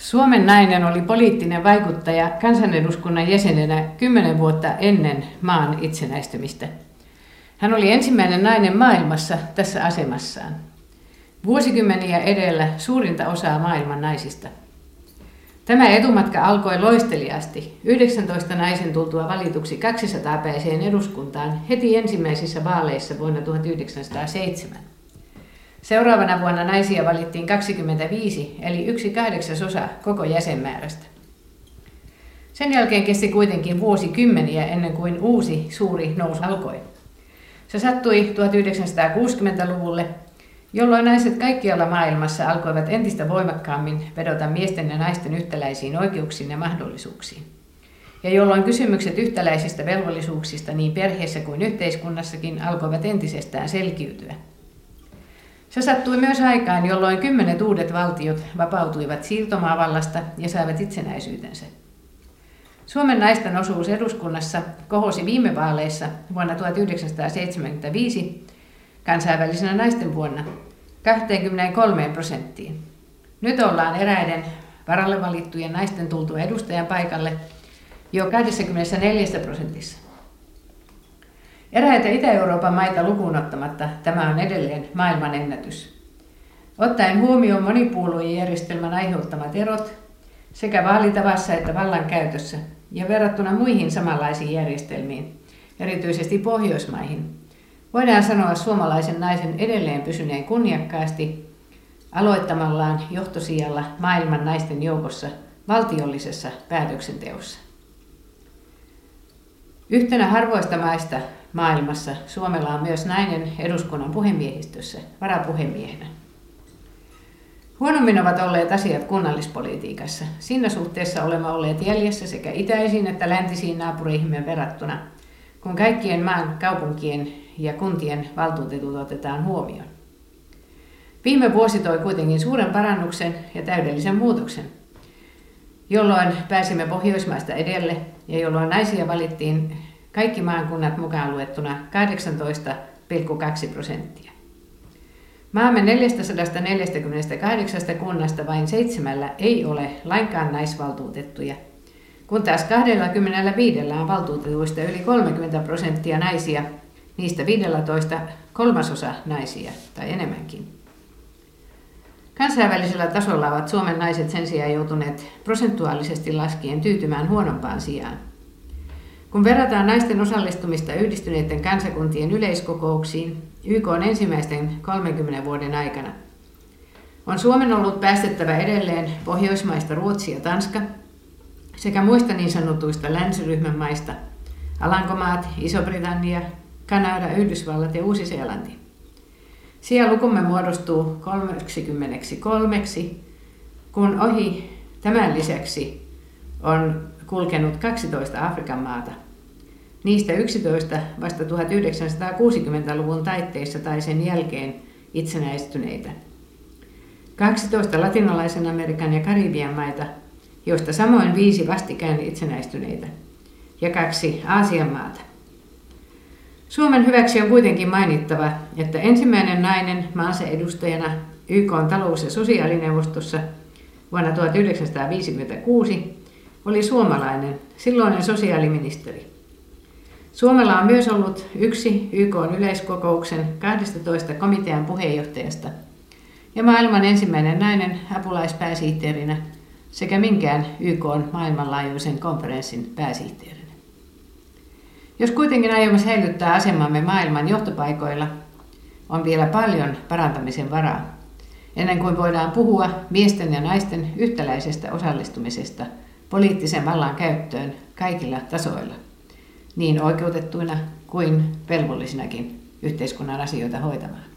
Suomen nainen oli poliittinen vaikuttaja kansaneduskunnan jäsenenä kymmenen vuotta ennen maan itsenäistymistä. Hän oli ensimmäinen nainen maailmassa tässä asemassaan. Vuosikymmeniä edellä suurinta osaa maailman naisista. Tämä etumatka alkoi loisteliasti 19 naisen tultua valituksi 200 päiseen eduskuntaan heti ensimmäisissä vaaleissa vuonna 1907. Seuraavana vuonna naisia valittiin 25, eli yksi kahdeksasosa koko jäsenmäärästä. Sen jälkeen kesti kuitenkin vuosikymmeniä ennen kuin uusi suuri nousu alkoi. Se sattui 1960-luvulle, jolloin naiset kaikkialla maailmassa alkoivat entistä voimakkaammin vedota miesten ja naisten yhtäläisiin oikeuksiin ja mahdollisuuksiin. Ja jolloin kysymykset yhtäläisistä velvollisuuksista niin perheessä kuin yhteiskunnassakin alkoivat entisestään selkiytyä. Se sattui myös aikaan, jolloin kymmenet uudet valtiot vapautuivat siirtomaavallasta ja saivat itsenäisyytensä. Suomen naisten osuus eduskunnassa kohosi viime vaaleissa vuonna 1975 kansainvälisenä naisten vuonna 23 prosenttiin. Nyt ollaan eräiden varalle valittujen naisten tultua edustajan paikalle jo 24 prosentissa. Eräitä Itä-Euroopan maita lukuun ottamatta tämä on edelleen maailman ennätys. Ottaen huomioon monipuoluejärjestelmän aiheuttamat erot sekä vaalitavassa että vallan käytössä ja verrattuna muihin samanlaisiin järjestelmiin, erityisesti Pohjoismaihin, voidaan sanoa suomalaisen naisen edelleen pysyneen kunniakkaasti aloittamallaan johtosijalla maailman naisten joukossa valtiollisessa päätöksenteossa. Yhtenä harvoista maista maailmassa Suomella on myös nainen eduskunnan puhemiehistössä varapuhemiehenä. Huonommin ovat olleet asiat kunnallispolitiikassa. Siinä suhteessa olemme olleet jäljessä sekä itäisiin että läntisiin naapureihimme verrattuna, kun kaikkien maan kaupunkien ja kuntien valtuutetut otetaan huomioon. Viime vuosi toi kuitenkin suuren parannuksen ja täydellisen muutoksen, jolloin pääsimme Pohjoismaista edelle ja jolloin naisia valittiin kaikki maankunnat mukaan luettuna 18,2 prosenttia. Maamme 448 kunnasta vain seitsemällä ei ole lainkaan naisvaltuutettuja, kun taas 25 on valtuutetuista yli 30 prosenttia naisia, niistä 15 kolmasosa naisia tai enemmänkin. Kansainvälisellä tasolla ovat Suomen naiset sen sijaan joutuneet prosentuaalisesti laskien tyytymään huonompaan sijaan. Kun verrataan naisten osallistumista yhdistyneiden kansakuntien yleiskokouksiin YK on ensimmäisten 30 vuoden aikana, on Suomen ollut päästettävä edelleen Pohjoismaista Ruotsi ja Tanska sekä muista niin sanotuista länsiryhmän maista Alankomaat, Iso-Britannia, Kanada, Yhdysvallat ja Uusi-Seelanti. Siellä lukumme muodostuu 33, kun ohi tämän lisäksi on kulkenut 12 Afrikan maata. Niistä 11 vasta 1960-luvun taitteessa tai sen jälkeen itsenäistyneitä. 12 latinalaisen Amerikan ja Karibian maita, joista samoin viisi vastikään itsenäistyneitä, ja kaksi Aasian maata. Suomen hyväksi on kuitenkin mainittava, että ensimmäinen nainen maansa edustajana YK on talous- ja sosiaalineuvostossa vuonna 1956 oli suomalainen, silloinen sosiaaliministeri. Suomella on myös ollut yksi YK yleiskokouksen 12 komitean puheenjohtajasta ja maailman ensimmäinen nainen apulaispääsihteerinä sekä minkään YK maailmanlaajuisen konferenssin pääsihteerinä. Jos kuitenkin aiomme säilyttää asemamme maailman johtopaikoilla, on vielä paljon parantamisen varaa, ennen kuin voidaan puhua miesten ja naisten yhtäläisestä osallistumisesta – poliittisen vallan käyttöön kaikilla tasoilla, niin oikeutettuina kuin velvollisinakin yhteiskunnan asioita hoitamaan.